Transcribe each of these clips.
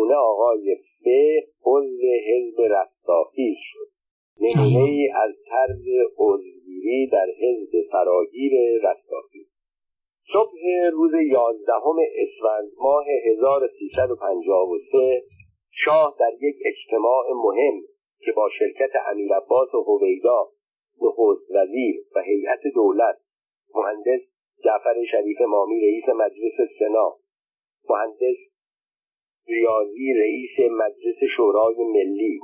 گونه آقای ف عضو حزب رستاخیز شد. نمونه ای از طرز عضوگیری در حزب فراگیر رستاخیز. صبح روز یازدهم اسفند ماه 1353 شاه در یک اجتماع مهم که با شرکت امیر عباس و هویدا نخست وزیر و هیئت دولت مهندس جعفر شریف مامی رئیس مجلس سنا مهندس ریاضی رئیس مجلس شورای ملی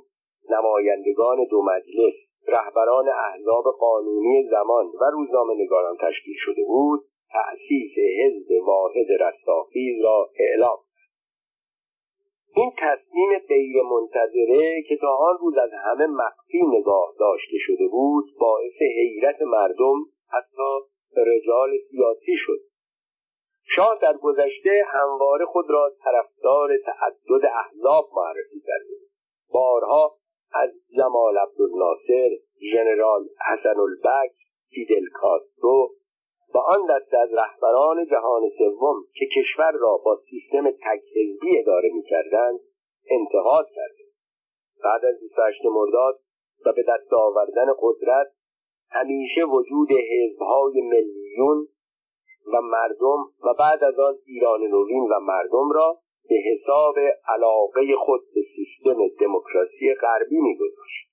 نمایندگان دو مجلس رهبران احزاب قانونی زمان و روزنامه نگاران تشکیل شده بود. تأسیس حزب واحد رستاخیز را اعلام این تصمیم غیر منتظره که تا آن روز از همه مخفی نگاه داشته شده بود باعث حیرت مردم حتی رجال سیاسی شد. شاه در گذشته همواره خود را طرفدار تعدد احزاب معرفی کرده بارها از جمال عبدالناصر ژنرال حسن البک فیدل کاسترو و آن دسته از رهبران جهان سوم که کشور را با سیستم تکحزبی اداره می‌کردند انتقاد کرده بعد از 28 مرداد و به دست آوردن قدرت همیشه وجود حزبهای ملیون و مردم و بعد از آن ایران نوین و مردم را به حساب علاقه خود به سیستم دموکراسی غربی میگذاشت.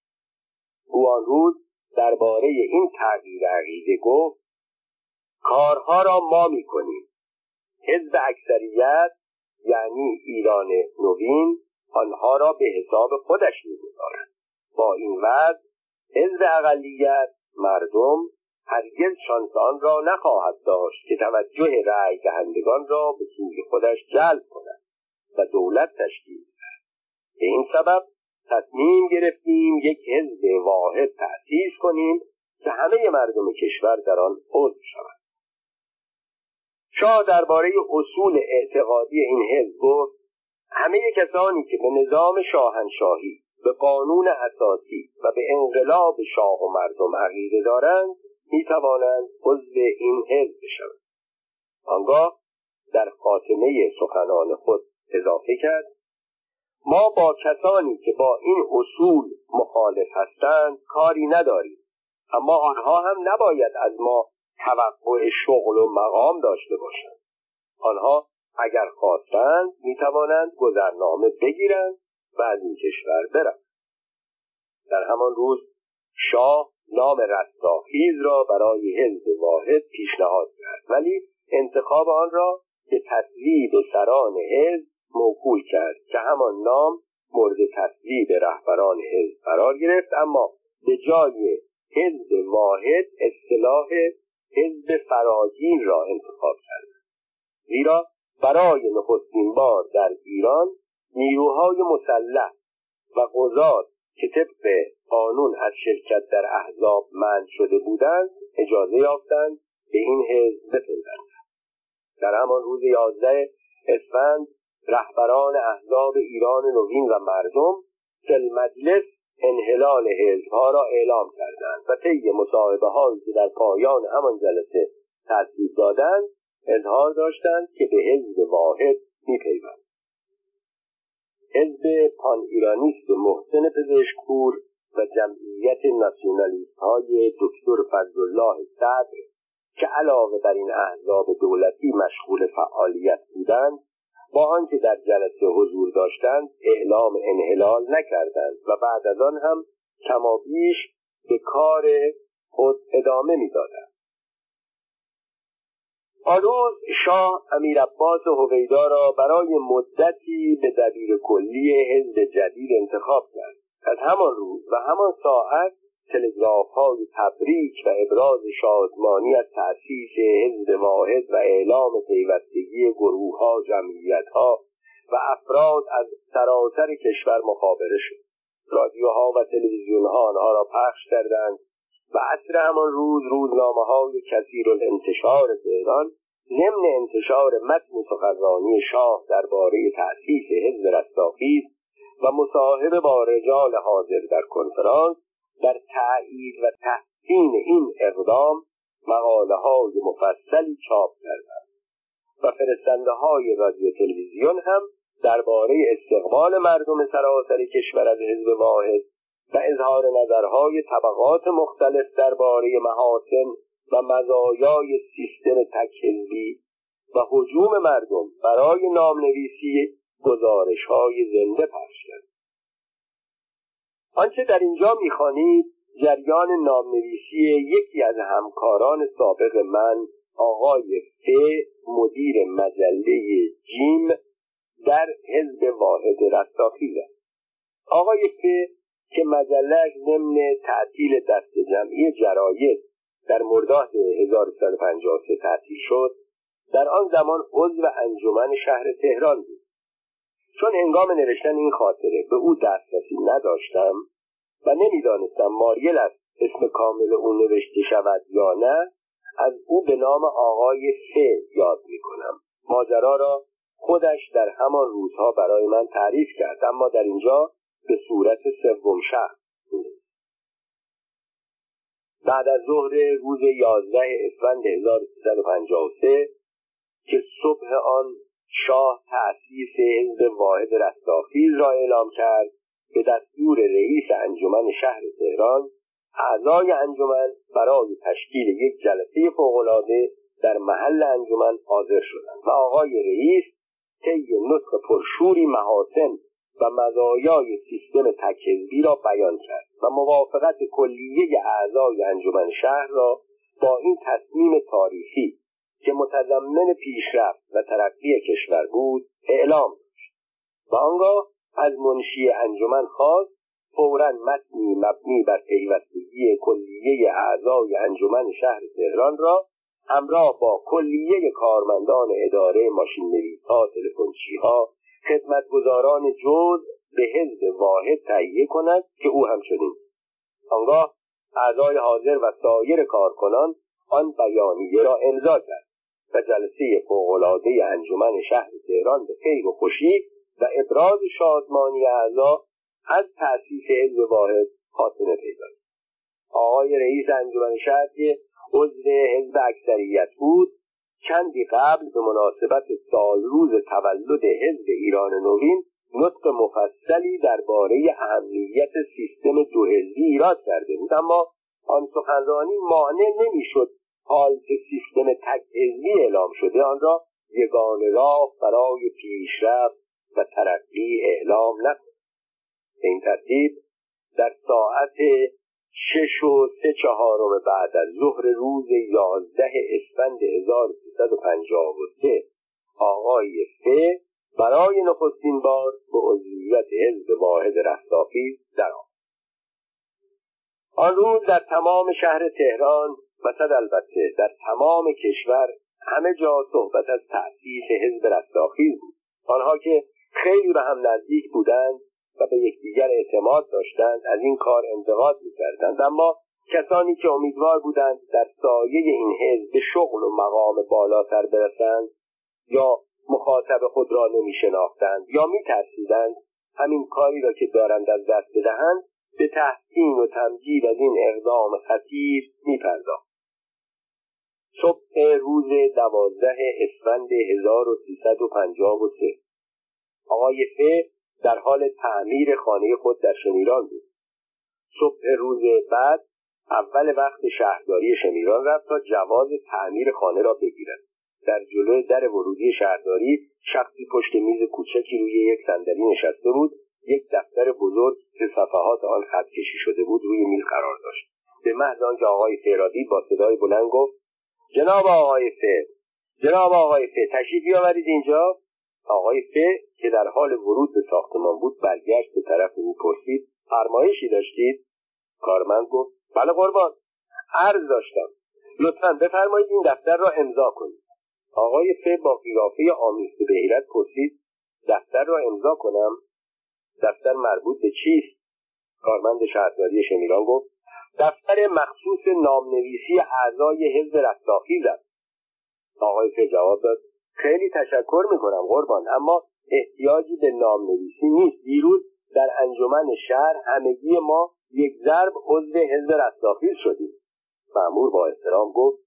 او آن روز درباره این تغییر عقیده گفت کارها را ما می‌کنیم. حزب اکثریت یعنی ایران نوین آنها را به حساب خودش می‌گذارد. با این وضع حزب اقلیت مردم هرگز شانس آن را نخواهد داشت که توجه رأی دهندگان را به سوی خودش جلب کند و دولت تشکیل دهد. به این سبب تصمیم گرفتیم یک حزب واحد تأسیس کنیم که همه مردم کشور در آن عضو شوند. شاه درباره اصول اعتقادی این حزب گفت همه کسانی که به نظام شاهنشاهی به قانون اساسی و به انقلاب شاه و مردم عقیده دارند می توانند عضو این حزب بشوند. آنگاه در خاتمه سخنان خود اضافه کرد ما با کسانی که با این اصول مخالف هستند کاری نداریم اما آنها هم نباید از ما توقع شغل و مقام داشته باشند. آنها اگر خواستند می توانند گذرنامه بگیرند و از این کشور برند. در همان روز شاه نام رستاخیز را برای حزب واحد پیشنهاد کرد. ولی انتخاب آن را به تصویب سران حزب موکول کرد که همان نام مورد تصویب رهبران حزب قرار گرفت. اما به جای حزب واحد اصطلاح حزب فراگین را انتخاب کرد. زیرا برای نخستین بار در ایران نیروهای مسلح و قضات که طبق قانون از شرکت در احزاب منع شده بودند اجازه یافتند به این حزب بپیوندند. در همان روز یازده اسفند رهبران احزاب ایران نوین و مردم فی مجلس انحلال حزبها را اعلام کردند و طی مصاحبه هایی که در پایان همان جلسه ترتیب دادند اظهار داشتند که به حزب واحد میپیوند حزب پان ایرانیست محسن پزشکپور و جمعیت ناسیونالیست های دکتر فضلالله صدر که علاوه بر این احزاب دولتی مشغول فعالیت بودند با آنکه در جلسه حضور داشتند اعلام انحلال نکردند و بعد از آن هم کمابیش به کار خود ادامه می‌دادند. آن روز شاه امیر عباس هویدا را برای مدتی به دبیر کلی حزب جدید انتخاب کرد. از همان روز و همان ساعت تلگراف های تبریک و ابراز شادمانی از تأسیس حزب واحد و اعلام پیوستگی گروه ها و افراد از سراسر کشور مخابره شد. رادیوها و تلویزیون ها آنها را پخش کردند و عصر همان روز روزنامه های کثیر الانتشار تهران ضمن انتشار متن سخنرانی شاه درباره تأسیس حزب رستاخیز و مصاحبه با رجال حاضر در کنفرانس در تأیید و تحسین این اقدام مقاله های مفصلی چاپ کردند و فرستنده های رادیو تلویزیون هم درباره استقبال مردم سراسر کشور از حزب واحد و اظهار نظرهای طبقات مختلف درباره محاسن و مزایای سیستم تکحزبی و حجوم مردم برای نامنویسی گزارش های زنده پخش کرد. آنچه در اینجا می‌خوانید جریان نامنویسی یکی از همکاران سابق من آقای ف. مدیر مجله جیم در حزب واحد رستاخیز است. آقای ف که مجلهش ضمن تعطیل دست جمعی جراید در مرداد 1353 تعطیل شد در آن زمان عضو انجمن شهر تهران بود. چون هنگام نوشتن این خاطره به او دسترسی نداشتم و نمی‌دانستم ماریل است اسم کامل او نوشته شود یا نه از او به نام آقای ف یاد می کنم ماجرا را خودش در همان روزها برای من تعریف کرد اما در اینجا به صورت سوم شهر بعد از ظهر روز یازده اسفند 1353 که صبح آن شاه تأسیس حزب واحد رستاخیز را اعلام کرد به دستور رئیس انجمن شهر تهران اعضای انجمن برای تشکیل یک جلسه فوقالعاده در محل انجمن حاضر شدند و آقای رئیس طی نطق پرشوری محاسن و مزایای سیستم تکذبی را بیان کرد و موافقت کلیه اعضای انجمن شهر را با این تصمیم تاریخی که متضمن پیشرفت و ترقی کشور بود اعلام داشت و آنگاه از منشی انجمن خواست فورا متنی مبنی بر پیوستگی کلیه اعضای انجمن شهر تهران را همراه با کلیه کارمندان اداره ماشین نویسها تلفنچیها خدمتگزاران جز به حزب واحد تهیه کند که او همچنین آنگاه اعضای حاضر و سایر کارکنان آن بیانیه را امضا کرد و جلسه فوقالعاده انجمن شهر تهران به خیر و خوشی و ابراز شادمانی اعضا از تأسیس حزب واحد خاتمه پیدا آقای رئیس انجمن شهر که عضو حزب اکثریت بود چندی قبل به مناسبت سال روز تولد حزب ایران نوین نطق مفصلی درباره اهمیت سیستم دو حزبی ایراد کرده بود. اما آن سخنرانی مانع نمی‌شد حال که سیستم تک حزبی اعلام شده. آن را یگان راه برای پیشرفت و ترقی اعلام نکند به این ترتیب در ساعت شش و سه چهارم بعد از ظهر روز یازده اسفند 1353 آقای ف برای نخستین بار به عضویت حزب واحد رستاخیز درآمد. آن روز در تمام شهر تهران و صد البته در تمام کشور همه جا صحبت از تأسیس حزب رستاخیز بود. آنها که خیلی به هم نزدیک بودند و به یکدیگر اعتماد داشتند از این کار انتقاد می‌کردند اما کسانی که امیدوار بودند در سایه این حزب به شغل و مقام بالاتر برسند یا مخاطب خود را نمی شناختند یا می ترسیدند همین کاری را که دارند از دست بدهند به تحسین و تمجید از این اقدام خطیر می پرداخت. صبح روز دوازده اسفند 1353 آقای ف در حال تعمیر خانه خود در شمیران بود. صبح روز بعد اول وقت شهرداری شمیران رفت تا جواز تعمیر خانه را بگیرد. در جلوی در ورودی شهرداری شخصی پشت میز کوچکی روی یک صندلی نشسته بود. یک دفتر بزرگ که صفحات آن خط کشی شده بود روی میز قرار داشت. به محض آنکه آقای فیرادی با صدای بلند گفت جناب آقای ف جناب آقای ف تشریف بیاورید اینجا؟ آقای ف که در حال ورود به ساختمان بود برگشت به طرف او پرسید فرمایشی داشتید؟ کارمند گفت بله قربان. عرض داشتم. لطفا بفرمایید این دفتر را امضا کنید. آقای ف با قیافه آمیخته به حیرت پرسید دفتر را امضا کنم؟ دفتر مربوط به چیست؟ کارمند شهرداری شمیران گفت دفتر مخصوص نامنویسی اعضای حزب رستاخیز است آقای ف جواب داد خیلی تشکر می‌کنم قربان. اما احتیاجی به نامنویسی نیست. دیروز در انجمن شهر همگی ما یک ضرب عضو حزب رستاخیز شدیم. معمور با احترام گفت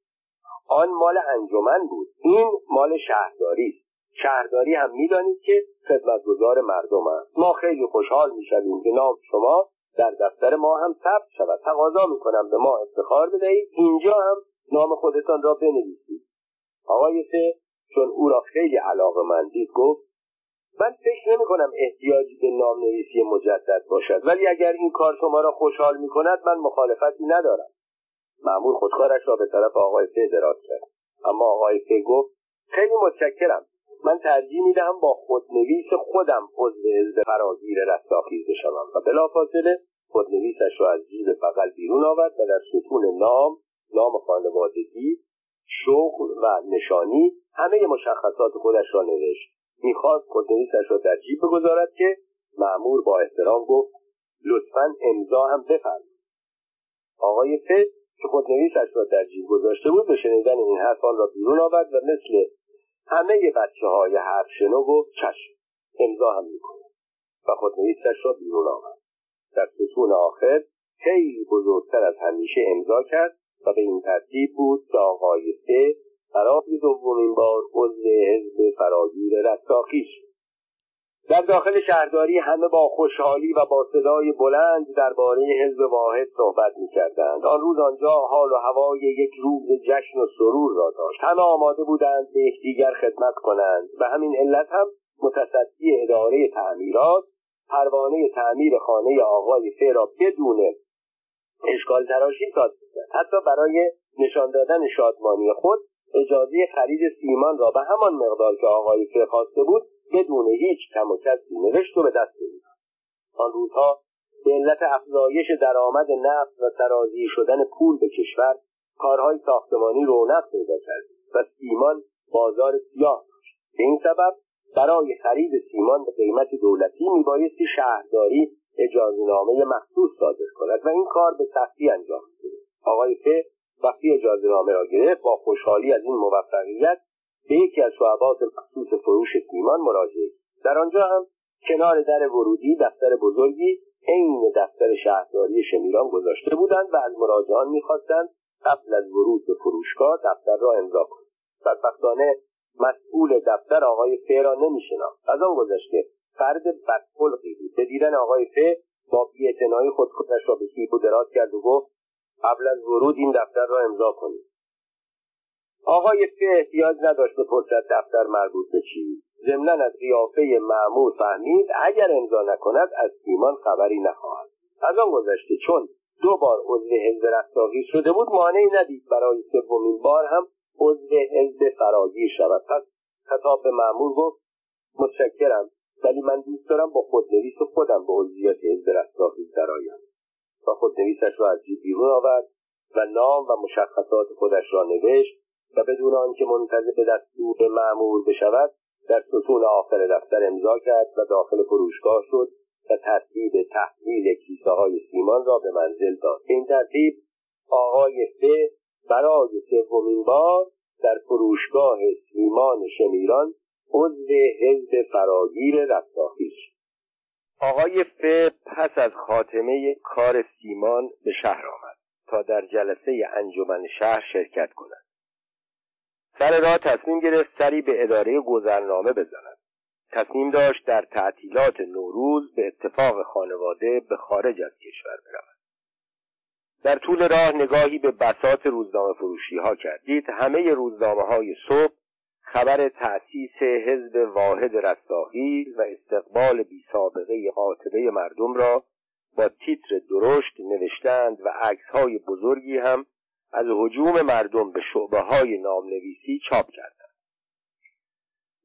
آن مال انجمن بود این مال شهرداری است. شهرداری هم می‌دانید که خدمتگزار مردم است. ما خیلی خوشحال می‌شویم که نام شما در دفتر ما هم ثبت شود. تقاضا می‌کنم به ما افتخار بدهید. اینجا هم نام خودتان را بنویسید. آقای سه چون او را خیلی علاقه من دید گفت من فکر نمی کنم احتیاجی به نام نویسی مجدد باشد ولی اگر این کار شما را خوشحال می کند من مخالفتی ندارم. معمول خودکارش را به طرف آقای فه دراز کرد. اما آقای فه گفت خیلی متشکرم. من ترجیح می دهم با خودنویس خودم عضو حزب فراگیر رستاخیز بشوم و بلافاصله خودنویسش را از جیب بغل بیرون آورد و در ستون نام نام خانوادگی شغل و نشانی همه مشخصات خودش را نوشت. می‌خواست خودنویسش را در جیب بگذارد که معمور با احترام گفت لطفا امضا هم بفرمایید. آقای ف که خودنویسش را در جیب گذاشته بود به شنیدن این حرف آن را بیرون آورد و مثل همه بچه های حرف شنو گفت چشم امضا هم می‌کنه و خودنویسش را بیرون آورد. در ستون آخر خیلی بزرگتر از همیشه امضا کرد و به این ترتیب بود که آقای سه برای دومین بار عضو حزب فراگیر رستاخیز در داخل شهرداری همه با خوشحالی و با صدای بلند درباره حزب واحد صحبت می‌کردند. آن روز آنجا حال و هوای یک روز جشن و سرور را داشت. همه آماده بودند به یکدیگر خدمت کنند. و همین علت هم متصدی اداره تعمیرات پروانه تعمیر خانه آقای فه را بدون اشکال تراشی صادر کرد حتی برای نشان دادن شادمانی خود اجازه خرید سیمان را به همان مقدار که آقای فه خواسته بود بدون هیچ کم و کسی نوشت و به دست بدید آن روزها به علت افزایش درآمد نفت و سرازی شدن پول به کشور کارهای ساختمانی رونق پیدا کرد و سیمان بازار سیاه داشت. به این سبب برای خرید سیمان به قیمت دولتی میبایستی شهرداری اجازهنامه مخصوص صادر کند و این کار به سختی انجام شده آقای ف وقتی اجازه نامه را گرفت با خوشحالی از این موفقیت به یکی از شعبات مخصوص فروش سیمان مراجعه در آنجا هم کنار در ورودی دفتر بزرگی عین دفتر شهرداری شمیران گذاشته بودند و از مراجعان می‌خواستند قبل از ورود به فروشگاه دفتر را امضا کنند. بدبختانه مسئول دفتر آقای فه را نمیشناخت. از آن گذشته فرد بدخلقی بود به دیدن آقای فه با بیاعتنایی خود خودش را به کیپ و دراز کرد و گفت قبل از ورود این دفتر را امضا کنید. آقای فه احتیاج نداشت بپرسد دفتر مربوط به چی. ضمنا از قیافه معمول فهمید اگر امضا نکند از سیمان خبری نخواهد. از آن گذشته چون دو بار عضو حزب رستاخیز شده بود مانعی ندید برای سومین بار هم عضو حزب فراگیر شود. پس خطاب به معمول گفت متشکرم. ولی من دوست دارم با خودنویس خودم به عضویت حزب رستاخیز درآیم. و خودنویسش را از جیب بیرون آورد و نام و مشخصات خودش را نوشت و بدون آنکه منتظر به دستور معمول بشود در ستون آخر دفتر امضا کرد و داخل فروشگاه شد و ترتیب تحویل کیسه های سیمان را به منزل داد. این ترتیب آقای ف برای سومین بار در فروشگاه سیمان شمیران عضو حزب فراگیر رستاخیز. آقای ف پس از خاتمه کار سیمان به شهر آمد تا در جلسه انجمن شهر شرکت کند. سر راه تصمیم گرفت سری به اداره گذرنامه بزند. تصمیم داشت در تعطیلات نوروز به اتفاق خانواده به خارج از کشور برود. در طول راه نگاهی به بسات روزنامه فروشی ها کردید. همه روزنامه های صبح خبر تأسیس حزب واحد رستاخیز و استقبال بی سابقه قاطبه مردم را با تیتر درشت نوشتند و عکس های بزرگی هم از حجوم مردم به شعبه های نامنویسی چاپ کردند.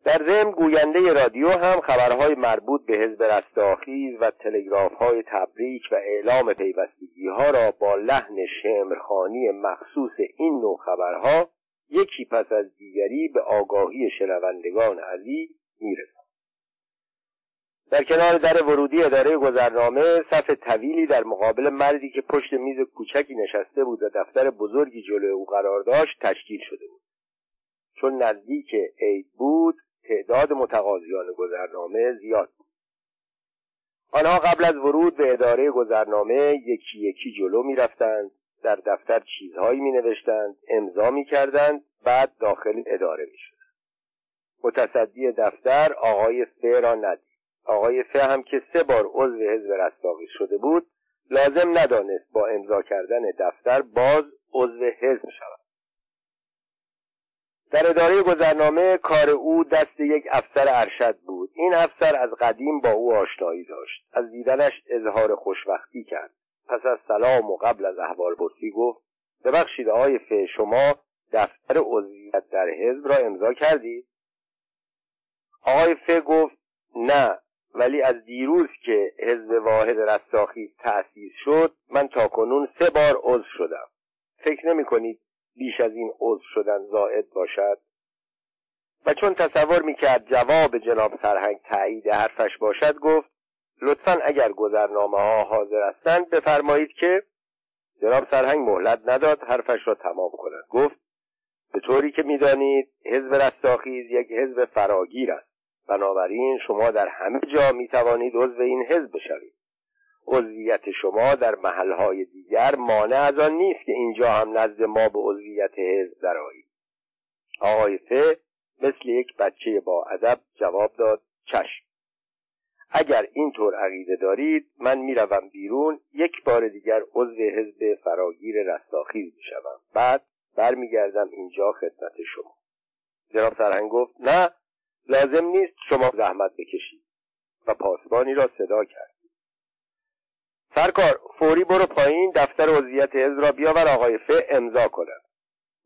در ضمن گوینده رادیو هم خبرهای مربوط به حزب رستاخیز و تلگراف های تبریک و اعلام پیوستگی ها را با لحن شمرخانی مخصوص این نوع خبرها یکی پس از دیگری به آگاهی شنوندگان علی می‌رسد. در کنار در ورودی اداره گذرنامه صف طویلی در مقابل مردی که پشت میز کوچکی نشسته بود و دفتر بزرگی جلوی او قرار داشت تشکیل شده بود. چون نزدیک عید بود تعداد متقاضیان گذرنامه زیاد بود. آنها قبل از ورود به اداره گذرنامه یکی یکی جلو می‌رفتند. در دفتر چیزهایی می نوشتند امضا می کردند بعد داخل اداره می متصدی دفتر آقای ف را ندید. آقای ف هم که سه بار عضو حزب رستاقی شده بود لازم ندانست با امضا کردن دفتر باز عضو حزب شود. در اداره گذرنامه کار او دست یک افسر ارشد بود. این افسر از قدیم با او آشنایی داشت. از دیدنش اظهار خوشبختی کرد. پس از سلام و قبل از احوال پرسی گفت ببخشید آقای ف شما دفتر عضویت در حزب را امضا کردید؟ آقای ف گفت نه ولی از دیروز که حزب واحد رستاخیز تأسیس شد من تاکنون سه بار عضو شدم. فکر نمی کنید بیش از این عضو شدن زائد باشد؟ و چون تصور می‌کرد جواب جناب سرهنگ تایید حرفش باشد گفت لطفا اگر گذرنامه ها حاضر هستند بفرمایید که جناب سرهنگ مهلت نداد حرفش را تمام کند. گفت به طوری که می‌دانید حزب رستاخیز یک حزب فراگیر است. بنابراین شما در همه جا می توانید عضو این حزب بشوید. عضویت شما در محلهای دیگر مانع از آن نیست که اینجا هم نزد ما به عضویت حزب درآیید. آقای ف مثل یک بچه با ادب جواب داد چشم. اگر اینطور عقیده دارید من می‌روم بیرون یک بار دیگر عضو حزب فراگیر رستاخیز می‌شوم. بعد برمیگردم اینجا خدمت شما. جناب سرهنگ گفت نه لازم نیست شما زحمت بکشید. و پاسبانی را صدا کرد. سرکار فوری برو پایین دفتر عضویت حزب را بیاور آقای ف امضا کند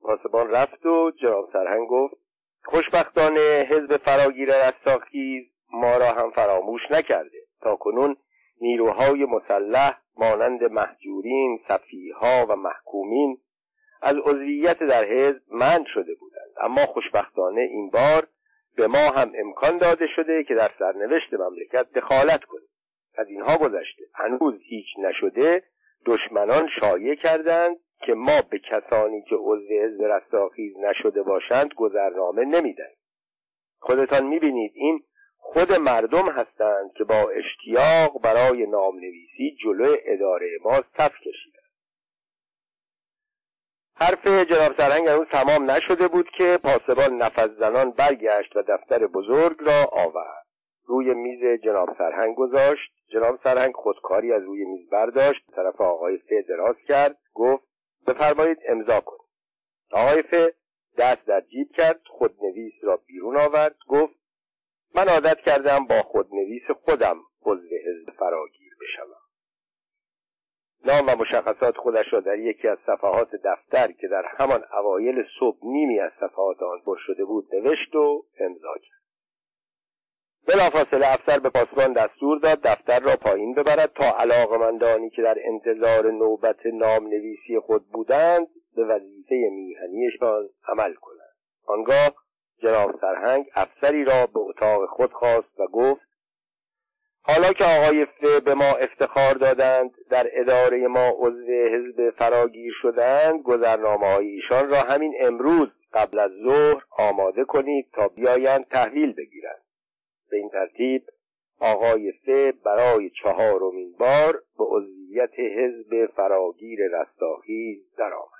پاسبان رفت و جناب سرهنگ گفت خوشبختانه حزب فراگیر رستاخیز ما را هم فراموش نکرده. تا کنون نیروهای مسلح مانند محجورین صفیها و محکومین از عضویت در حزب من شده بودند. اما خوشبختانه این بار به ما هم امکان داده شده که در سرنوشت مملکت دخالت کنیم. از اینها گذشته. هنوز هیچ نشده دشمنان شایع کردند که ما به کسانی که عضو حزب رستاخیز نشده باشند گذرنامه نمی‌دهیم. خودتان می‌بینید این خود مردم هستند که با اشتیاق برای نامنویسی جلو اداره ما صف کشیدند. حرف جناب سرهنگ هنوز تمام نشده بود که پاسبان نفس زنان برگشت و دفتر بزرگ را آورد. روی میز جناب سرهنگ گذاشت. جناب سرهنگ خودکاری از روی میز برداشت. طرف آقای ف دراز کرد. گفت بفرمایید امضا کنید آقای ف دست در جیب کرد خودنویس را بیرون آورد. گفت من عادت کردم با خودنویس خودم عضو حزب فراگیر بشوم. نام و مشخصات خودش را در یکی از صفحات دفتر که در همان اوایل صبح نیمی از صفحات آن پر شده بود نوشت و امضا کرد. بلافاصله افسر به پاسبان دستور داد دفتر را پایین ببرد تا علاقمندانی که در انتظار نوبت نام نویسی خود بودند به وظیفه میهنیشان عمل کنند. آنگاه جناب سرهنگ افسری را به اتاق خود خواست و گفت حالا که آقای ف به ما افتخار دادند در اداره ما عضو حزب فراگیر شدند گذرنامه های ایشان را همین امروز قبل از ظهر آماده کنید تا بیایند تحویل بگیرند. به این ترتیب آقای ف برای چهارمین بار به عضویت حزب فراگیر رستاخیز درآمد.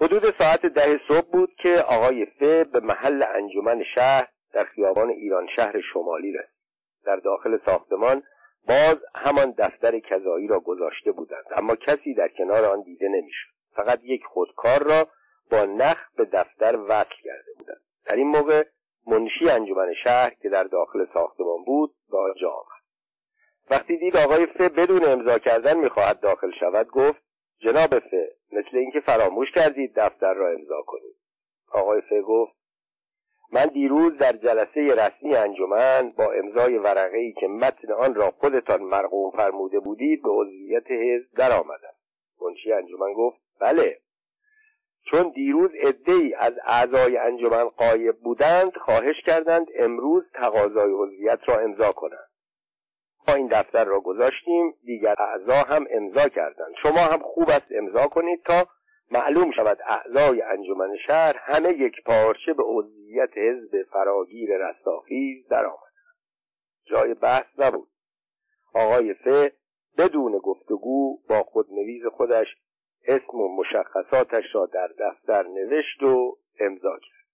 حدود ساعت ده صبح بود که آقای ف به محل انجمن شهر در خیابان ایران شهر شمالی رسید. در داخل ساختمان باز همان دفتر کذایی را گذاشته بودند. اما کسی در کنار آن دیده نمی‌شد. فقط یک خودکار را با نخ به دفتر وصل کرده بودند. در این موقع منشی انجمن شهر که در داخل ساختمان بود به آنجا آمد. وقتی دید آقای ف بدون امضا کردن می‌خواهد داخل شود گفت جناب ف مثل اینکه فراموش کردید دفتر را امضا کنید. آقای ف گفت من دیروز در جلسه رسمی انجمن با امضای ورقه ای که متن آن را خودتان مرقوم فرموده بودید به عضویت حزب درآمدم. منشی انجمن گفت بله. چون دیروز ای از اعضای انجمن قایب بودند خواهش کردند امروز تقاضای عضویت را امضا کنند. ما این دفتر را گذاشتیم دیگر اعضا هم امضا کردند. شما هم خوب است امضا کنید تا معلوم شود اعضای انجمن شهر همه یک پارچه به عضویت حزب فراگیر رستاخیز درآمدند. جای بحث نبود. آقای ف بدون گفتگو با خودنویس خودش اسم و مشخصاتش را در دفتر نوشت و امضا کرد.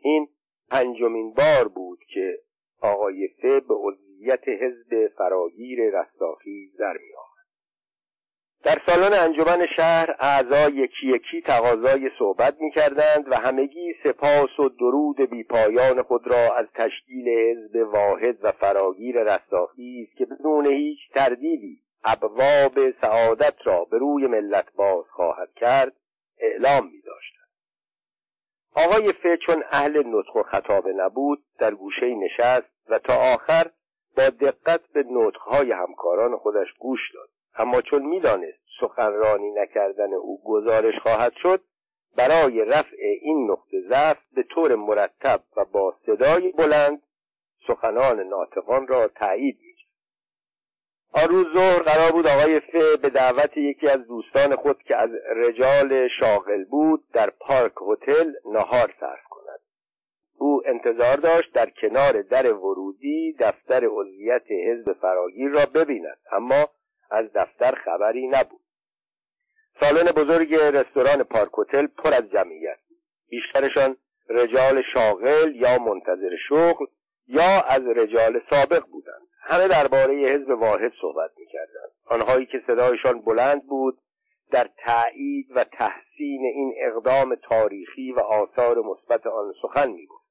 این پنجمین بار بود که آقای فه به عضویت حزب فراگیر رستاخیز در می در سالن انجمن شهر اعضا یکی یکی تقاضای صحبت می کردند و همگی سپاس و درود بیپایان خود را از تشکیل حزب واحد و فراگیر رستاخیز که بدون هیچ تردیدی ابواب سعادت را به روی ملت باز خواهد کرد اعلام می داشتند. آقای فه چون اهل نطق و خطابه نبود در گوشه نشست و تا آخر با دقت به نطقهای همکاران خودش گوش داد. اما چون می‌دانست سخنرانی نکردن او گزارش خواهد شد برای رفع این نقطه ضعف به طور مرتب و با صدای بلند سخنان ناطقان را تایید می‌کرد. آن روز ظهر قرار بود آقای ف به دعوت یکی از دوستان خود که از رجال شاغل بود در پارک هتل نهار صرف او انتظار داشت در کنار در ورودی دفتر عضویت حزب فراگیر را ببیند اما از دفتر خبری نبود. سالن بزرگ رستوران پارک هتل پر از جمعیت بیشترشان رجال شاغل یا منتظر شغل یا از رجال سابق بودند. همه درباره حزب واحد صحبت می‌کردند. آنهایی که صدایشان بلند بود در تایید و تحسین این اقدام تاریخی و آثار مثبت آن سخن می‌گفتند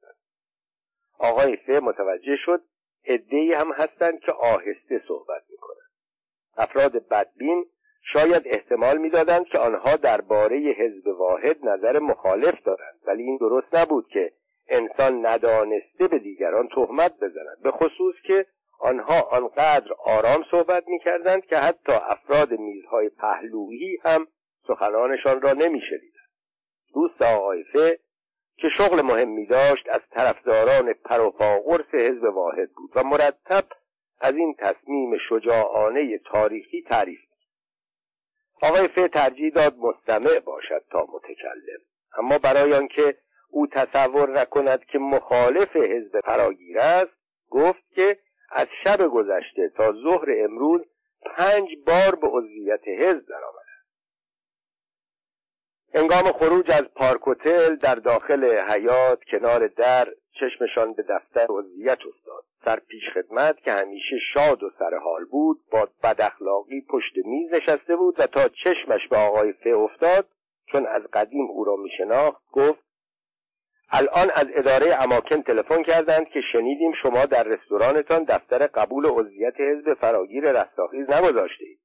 آقای فه متوجه شد عدهای هم هستند که آهسته صحبت می‌کنند. افراد بدبین شاید احتمال می‌دادند که آنها درباره حزب واحد نظر مخالف دارند ولی این درست نبود که انسان ندانسته به دیگران تهمت بزند به خصوص که آنها آنقدر آرام صحبت می‌کردند که حتی افراد میزهای پهلویی هم سخنانشان را نمیشنیدند. دوست آقای فه که شغل مهمی داشت از طرفداران پروپاقرس حزب واحد بود و مرتب از این تصمیم شجاعانه تاریخی تعریف آقای ف ترجیح داد مستمع باشد تا متکلم اما برای آنکه او تصور نکند که مخالف حزب فراگیر است گفت که از شب گذشته تا ظهر امروز پنج بار به عضویت حزب درآمده انگام خروج از پارک هتل در داخل حیات کنار در چشمشان به دفتر عضویت افتاد. سر پیش خدمت که همیشه شاد و سر حال بود با بداخلاقی پشت میز نشسته بود و تا چشمش به آقای فه افتاد چون از قدیم او را میشناخت گفت الان از اداره اماکن تلفن کردند که شنیدیم شما در رستورانتان دفتر قبول عضویت حزب فراگیر رستاخیز نگذاشته اید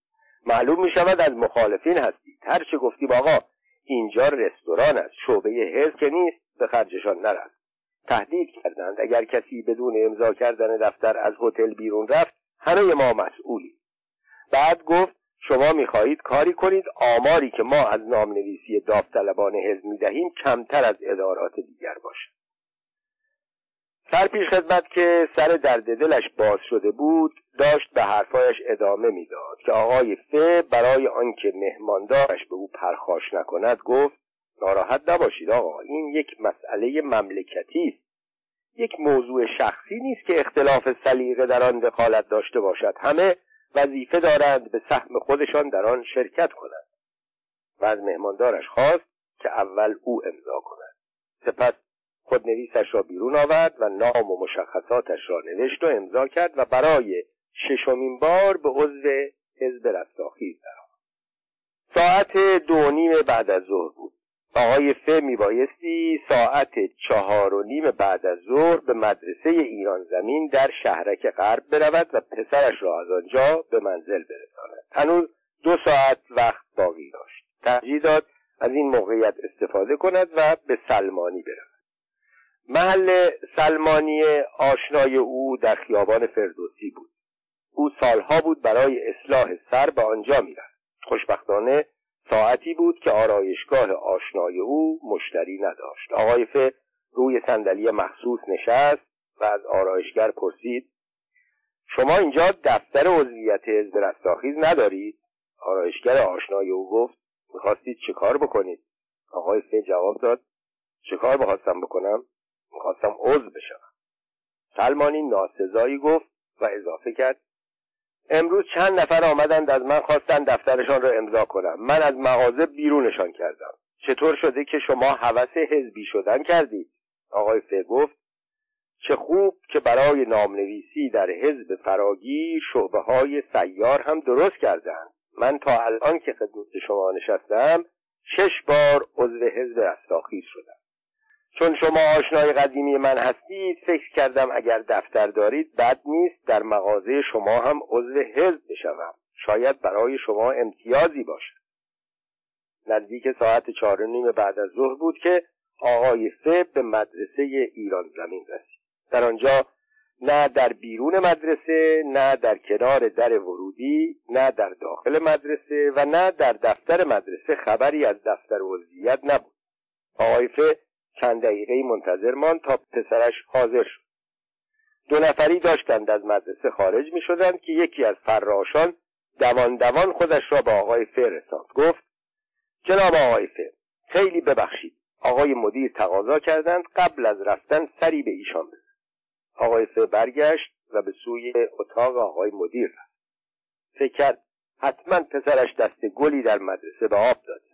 معلوم می شود از مخالفین هستید. هر چه گفتیم آقا اینجا رستوران است. شعبه حزب که نیست به خرجشان نرفت. تهدید کردند. اگر کسی بدون امضا کردن دفتر از هتل بیرون رفت همه ما مسئولی بعد گفت شما می‌خواهید کاری کنید آماری که ما از نامنویسی داوطلبان حزب می‌دهیم کمتر از ادارات دیگر باشد. سر پیش خدمت که سر درد دلش باز شده بود داشت به حرفایش ادامه می‌داد که آقای فه برای آنکه مهماندارش به او پرخاش نکند گفت ناراحت نباشید آقا این یک مسئله مملکتی است. یک موضوع شخصی نیست که اختلاف سلیقه در آن دخالت داشته باشد. همه وظیفه دارند به سهم خودشان در آن شرکت کنند. و از مهماندارش خواست که اول او امضا کند. سپس خودنویسش را بیرون آورد و نام و مشخصاتش را نوشت و امضا کرد و برای ششمین بار به عضو حزب رستاخیز درآمد. ساعت دو نیم بعد از ظهر بود. آقای فه میبایستی ساعت چهار و نیم بعد از ظهر به مدرسه ایران زمین در شهرک غرب برود و پسرش را از آنجا به منزل برساند. هنوز دو ساعت وقت باقی داشت. ترجیح داد از این موقعیت استفاده کند و به سلمانی برود. محل سلمانی آشنای او در خیابان فردوسی بود. او سالها بود برای اصلاح سر به آنجا می‌رفت. خوشبختانه ساعتی بود که آرایشگاه آشنای او مشتری نداشت. آقای ف روی صندلی مخصوص نشست و از آرایشگر پرسید شما اینجا دفتر عضویت حزب رستاخیز ندارید؟ آرایشگر آشنای او گفت می‌خواستید چه کار بکنید؟ آقای ف جواب داد چه کار بخواستم بکنم؟ می‌خواستم عضو بشم. سلمانی ناسزایی گفت و اضافه کرد امروز چند نفر آمدند از من خواستن دفترشان را امضا کنم. من از مغازه بیرونشان کردم. چطور شده که شما حوث حزبی شدن کردید؟ آقای فه گفت چه خوب که برای نامنویسی در حزب فراگیر شعبه های سیار هم درست کردند. من تا الان که خدمت شما نشستم شش بار عضو حزب رستاخیز شدم. چون شما آشنای قدیمی من هستید فکر کردم اگر دفتر دارید بد نیست در مغازه شما هم عضو حزب بشوم. شاید برای شما امتیازی باشد نزدیک ساعت چهار نیم بعد از ظهر بود که آقای فه به مدرسه ایران زمین رسید. در آنجا نه در بیرون مدرسه نه در کنار در ورودی نه در داخل مدرسه و نه در دفتر مدرسه خبری از دفتر وضعیت نبود. آقای فه چند دقیقه منتظر ماند تا پسرش حاضر شد. دو نفری داشتند از مدرسه خارج می شدند که یکی از فراشان دوان دوان خودش را به آقای فه رساند. گفت جناب آقای فه خیلی ببخشید. آقای مدیر تقاضا کردند قبل از رفتن سری به ایشان بزن. آقای فه برگشت و به سوی اتاق آقای مدیر رفت. فکر کرد حتما پسرش دست گلی در مدرسه به آب داده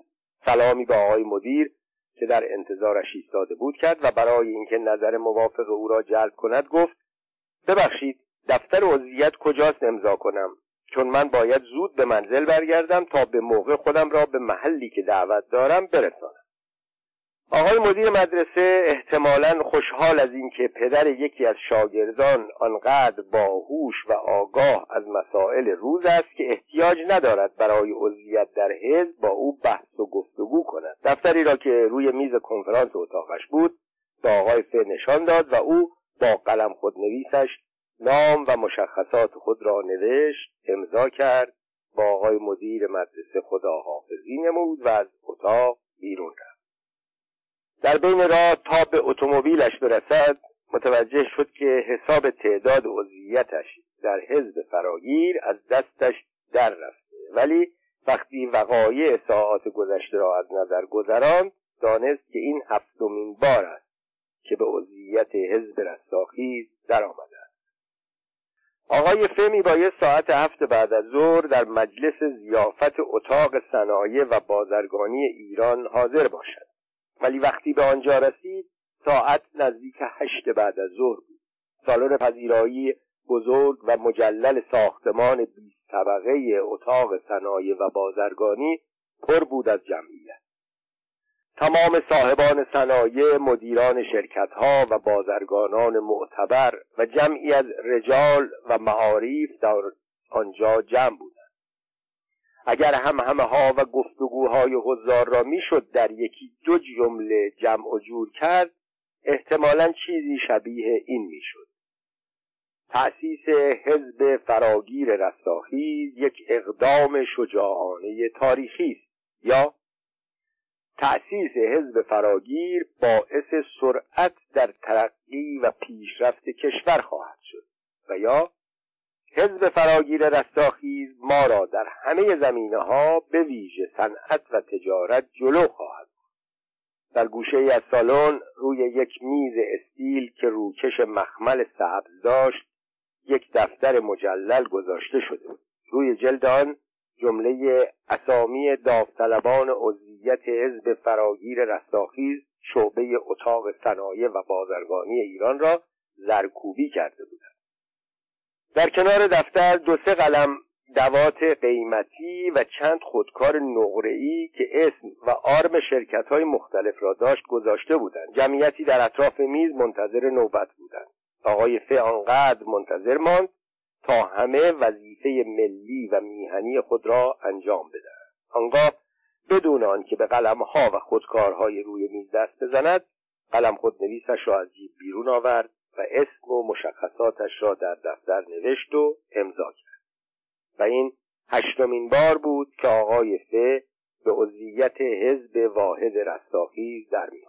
سلامی به آقای مدیر که در انتظارش ایستاده بود کرد و برای اینکه نظر موافق او را جلب کند گفت ببخشید دفتر عضویت کجاست امضا کنم؟ چون من باید زود به منزل برگردم تا به موقع خودم را به محلی که دعوت دارم برسانم. آقای مدیر مدرسه احتمالا خوشحال از اینکه پدر یکی از شاگردان آنقدر باهوش و آگاه از مسائل روز است که احتیاج ندارد برای عضویت در حزب با او بحث و گفتگو کند. دفتری را که روی میز کنفرانس اتاقش بود به آقای فه نشان داد و او با قلم خودنویسش نام و مشخصات خود را نوشت امضا کرد با آقای مدیر مدرسه خداحافظی نمود و از اتاق بیرون رفت. در بین راه تا به اتومبیلش برسد متوجه شد که حساب تعداد عضویتش در حزب فراگیر از دستش در رفته. ولی وقتی وقایع ساعات گذشته را از نظر گذراند دانست که این هفتمین بار است که به عضویت حزب رستاخیز درآمده است. آقای فمی باید ساعت هفت بعد از ظهر در مجلس زیافت اتاق صنایع و بازرگانی ایران حاضر باشد. ولی وقتی به آنجا رسید ساعت نزدیک هشت بعد از ظهر بود. سالن پذیرایی بزرگ و مجلل ساختمان بیست طبقه اتاق صنایع و بازرگانی پر بود از جمعیت. تمام صاحبان صنایع مدیران شرکتها و بازرگانان معتبر و جمعی از رجال و معارف در آنجا جمع بود اگر هم همه ها و گفتگوهای حضار را می‌شد در یکی دو جمله جمع و جور کرد احتمالا چیزی شبیه این می‌شد. تأسیس حزب فراگیر رستاخیز یک اقدام شجاعانه تاریخی است. یا تأسیس حزب فراگیر باعث سرعت در ترقی و پیشرفت کشور خواهد شد. و یا حزب فراگیر رستاخیز ما را در همه زمینه ها به ویژه صنعت و تجارت جلو خواهد در گوشه ای از سالن روی یک میز استیل که روکش مخمل سبز داشت یک دفتر مجلل گذاشته شده روی جلد آن جمله اسامی داوطلبان عضویت حزب فراگیر رستاخیز شعبه اتاق صنایع و بازرگانی ایران را زرکوبی کرده بودند. در کنار دفتر دو سه قلم دوات قیمتی و چند خودکار نقره‌ای که اسم و آرم شرکت های مختلف را داشت گذاشته بودند. جمعیتی در اطراف میز منتظر نوبت بودند. آقای فه آنقدر منتظر ماند تا همه وظیفه ملی و میهنی خود را انجام بدهند آنگاه بدون آنکه به قلمها و خودکارهای روی میز دست بزند قلم خودنویسش را از جیب بیرون آورد و اسم و مشخصاتش را در دفتر نوشت و امضا کرد. و این هشتمین بار بود که آقای فه به عضویت حزب واحد رستاخیز در می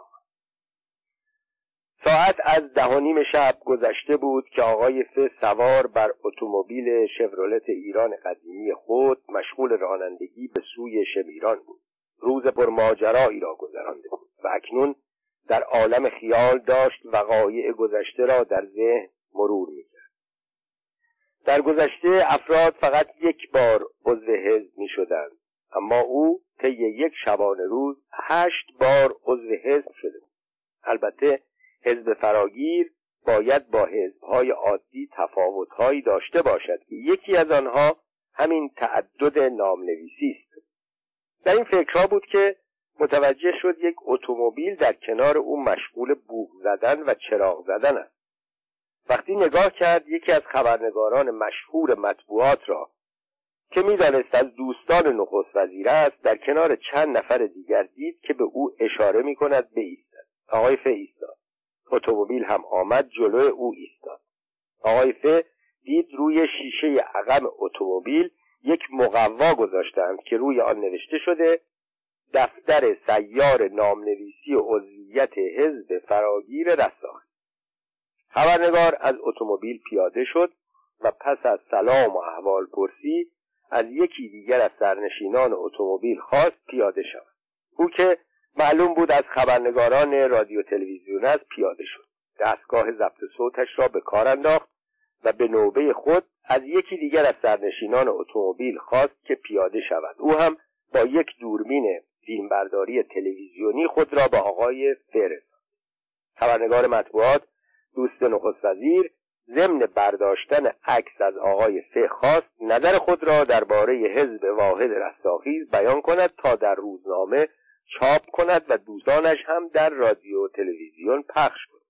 ساعت از ده نیم شب گذشته بود که آقای فه سوار بر اتومبیل شورولت ایران قدیمی خود مشغول رانندگی به سوی شمیران بود. روز پرماجرایی را گذرانده بود و اکنون در عالم خیال داشت وقایع گذشته را در ذهن مرور می‌کرد. در گذشته افراد فقط یک بار عضو حزب می شدند اما او طی یک شبانه روز هشت بار عضو حزب شده البته حزب فراگیر باید با حزبهای عادی تفاوتهایی داشته باشد که یکی از آنها همین تعدد نامنویسی است. در این فکرها بود که متوجه شد یک اتومبیل در کنار او مشغول بوغ زدن و چراغ زدن است. وقتی نگاه کرد یکی از خبرنگاران مشهور مطبوعات را که می‌دانست از دوستان نخست وزیر است در کنار چند نفر دیگر دید که به او اشاره می کند بایستد آقای ف ایستاد. اتومبیل هم آمد جلو او ایستاد. آقای ف دید روی شیشه عقب اتومبیل یک مقوا گذاشتند که روی آن نوشته شده دفتر سیار نامنویسی عضویت حزب فراگیر رستاخی خبرنگار از اتومبیل پیاده شد و پس از سلام و احوال پرسی از یکی دیگر از سرنشینان اتومبیل خواست پیاده شود. او که معلوم بود از خبرنگاران رادیو تلویزیون است پیاده شد. دستگاه ضبط صوتش را به کار انداخت و به نوبه خود از یکی دیگر از سرنشینان اتومبیل خواست که پیاده شود. او هم با یک دوربین فیلمبرداری تلویزیونی خود را به آقای فرستاد خبرنگار مطبوعات دوست نخست وزیر ضمن برداشتن عکس از آقای ف خواست نظر خود را درباره حزب واحد رستاخیز بیان کند تا در روزنامه چاپ کند و دوستانش هم در رادیو تلویزیون پخش کند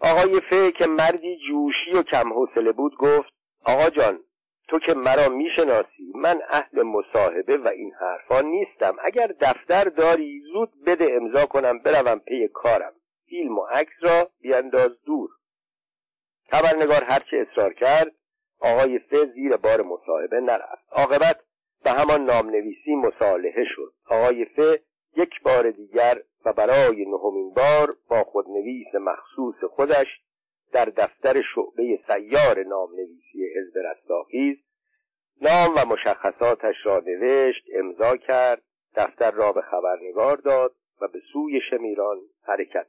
آقای ف که مردی جوشی و کم حوصله بود گفت آقا جان تو که مرا می‌شناسی من اهل مصاحبه و این حرفا نیستم. اگر دفتر داری زود بده امضا کنم بروم پی کارم. فیلم و عکس را بیانداز دور. خبرنگار هرچه اصرار کرد آقای ف زیر بار مصاحبه نرفت. عاقبت به همان نامنویسی مصالحه شد. آقای ف یک بار دیگر و برای نهمین بار با خودنویس مخصوص خودش در دفتر شعبه سیار نامنویسی حزب رستاخیز نام و مشخصاتش را نوشت امضا کرد دفتر را به خبرنگار داد و به سوی شمیران حرکت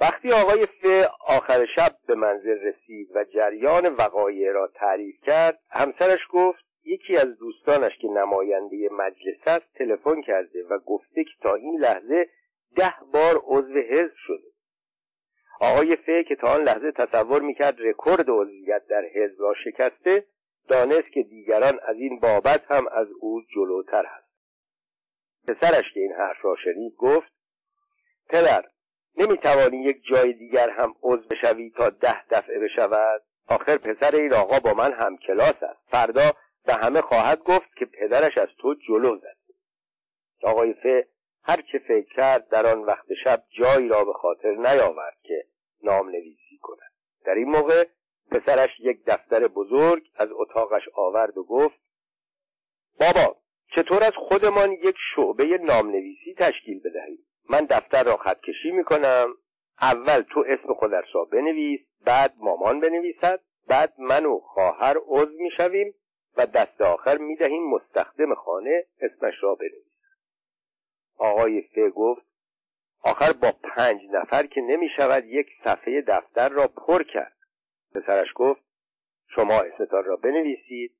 وقتی آقای ف آخر شب به منزل رسید و جریان وقایع را تعریف کرد همسرش گفت یکی از دوستانش که نماینده مجلس است تلفن کرده و گفته که تا این لحظه ده بار عضو حزب شده. آقای ف که تا آن لحظه تصور می‌کرد رکورد عضویت در حزب را شکسته دانست که دیگران از این بابت هم از او جلوتر هست. پسرش که این حرف را شنید گفت پدر نمی‌توانی یک جای دیگر هم عضو بشوی تا ده دفعه بشود؟ آخر پسر این آقا با من هم کلاس است. فردا به همه خواهد گفت که پدرش از تو جلو زد. آقای ف هر چه فکر کرد در آن وقت شب جایی را به خاطر نیاورد که نام نویسی کند. در این موقع پسرش یک دفتر بزرگ از اتاقش آورد و گفت بابا چطور از خودمان یک شعبه نامنویسی تشکیل بدهیم؟ من دفتر را خط کشی می‌کنم. اول تو اسم خودش را بنویس بعد مامان بنویسد بعد من و خواهر عضو می‌شویم و دست آخر می‌دهیم مستخدم خانه اسمش را بنویسد آقای ف گفت آخر با پنج نفر که نمی شود یک صفحه دفتر را پر کرد. پسرش گفت شما اسمتان را بنویسید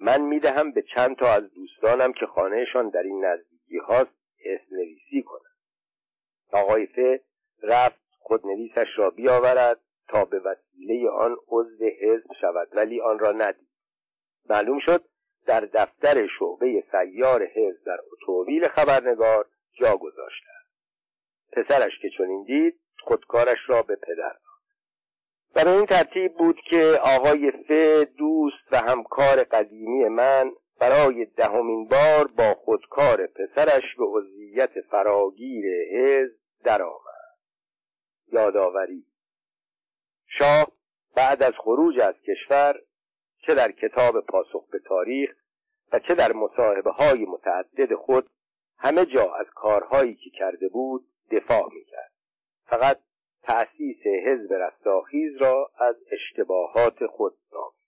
من می‌دهم به چند تا از دوستانم که خانهشان در این نزدیکی هاست اسم نویسی کنند. آقای ف رفت خودنویسش را بیاورد تا به وسیله آن عضو حزب شود ولی آن را ندید. معلوم شد در دفتر شعبه سیار حزب در اتومبیل خبرنگار جا گذاشته پسرش که چنین دید خودکارش را به پدر داد. و این ترتیب بود که آقای ف دوست و همکار قدیمی من برای دهمین بار با خودکار پسرش به عضویت فراگیر حزب درآمد. یادآوری. شاه بعد از خروج از کشور چه در کتاب پاسخ به تاریخ و چه در مصاحبه های متعدد خود همه جا از کارهایی که کرده بود دفاع می‌کرد. فقط تأسیس حزب رستاخیز را از اشتباهات خود نامید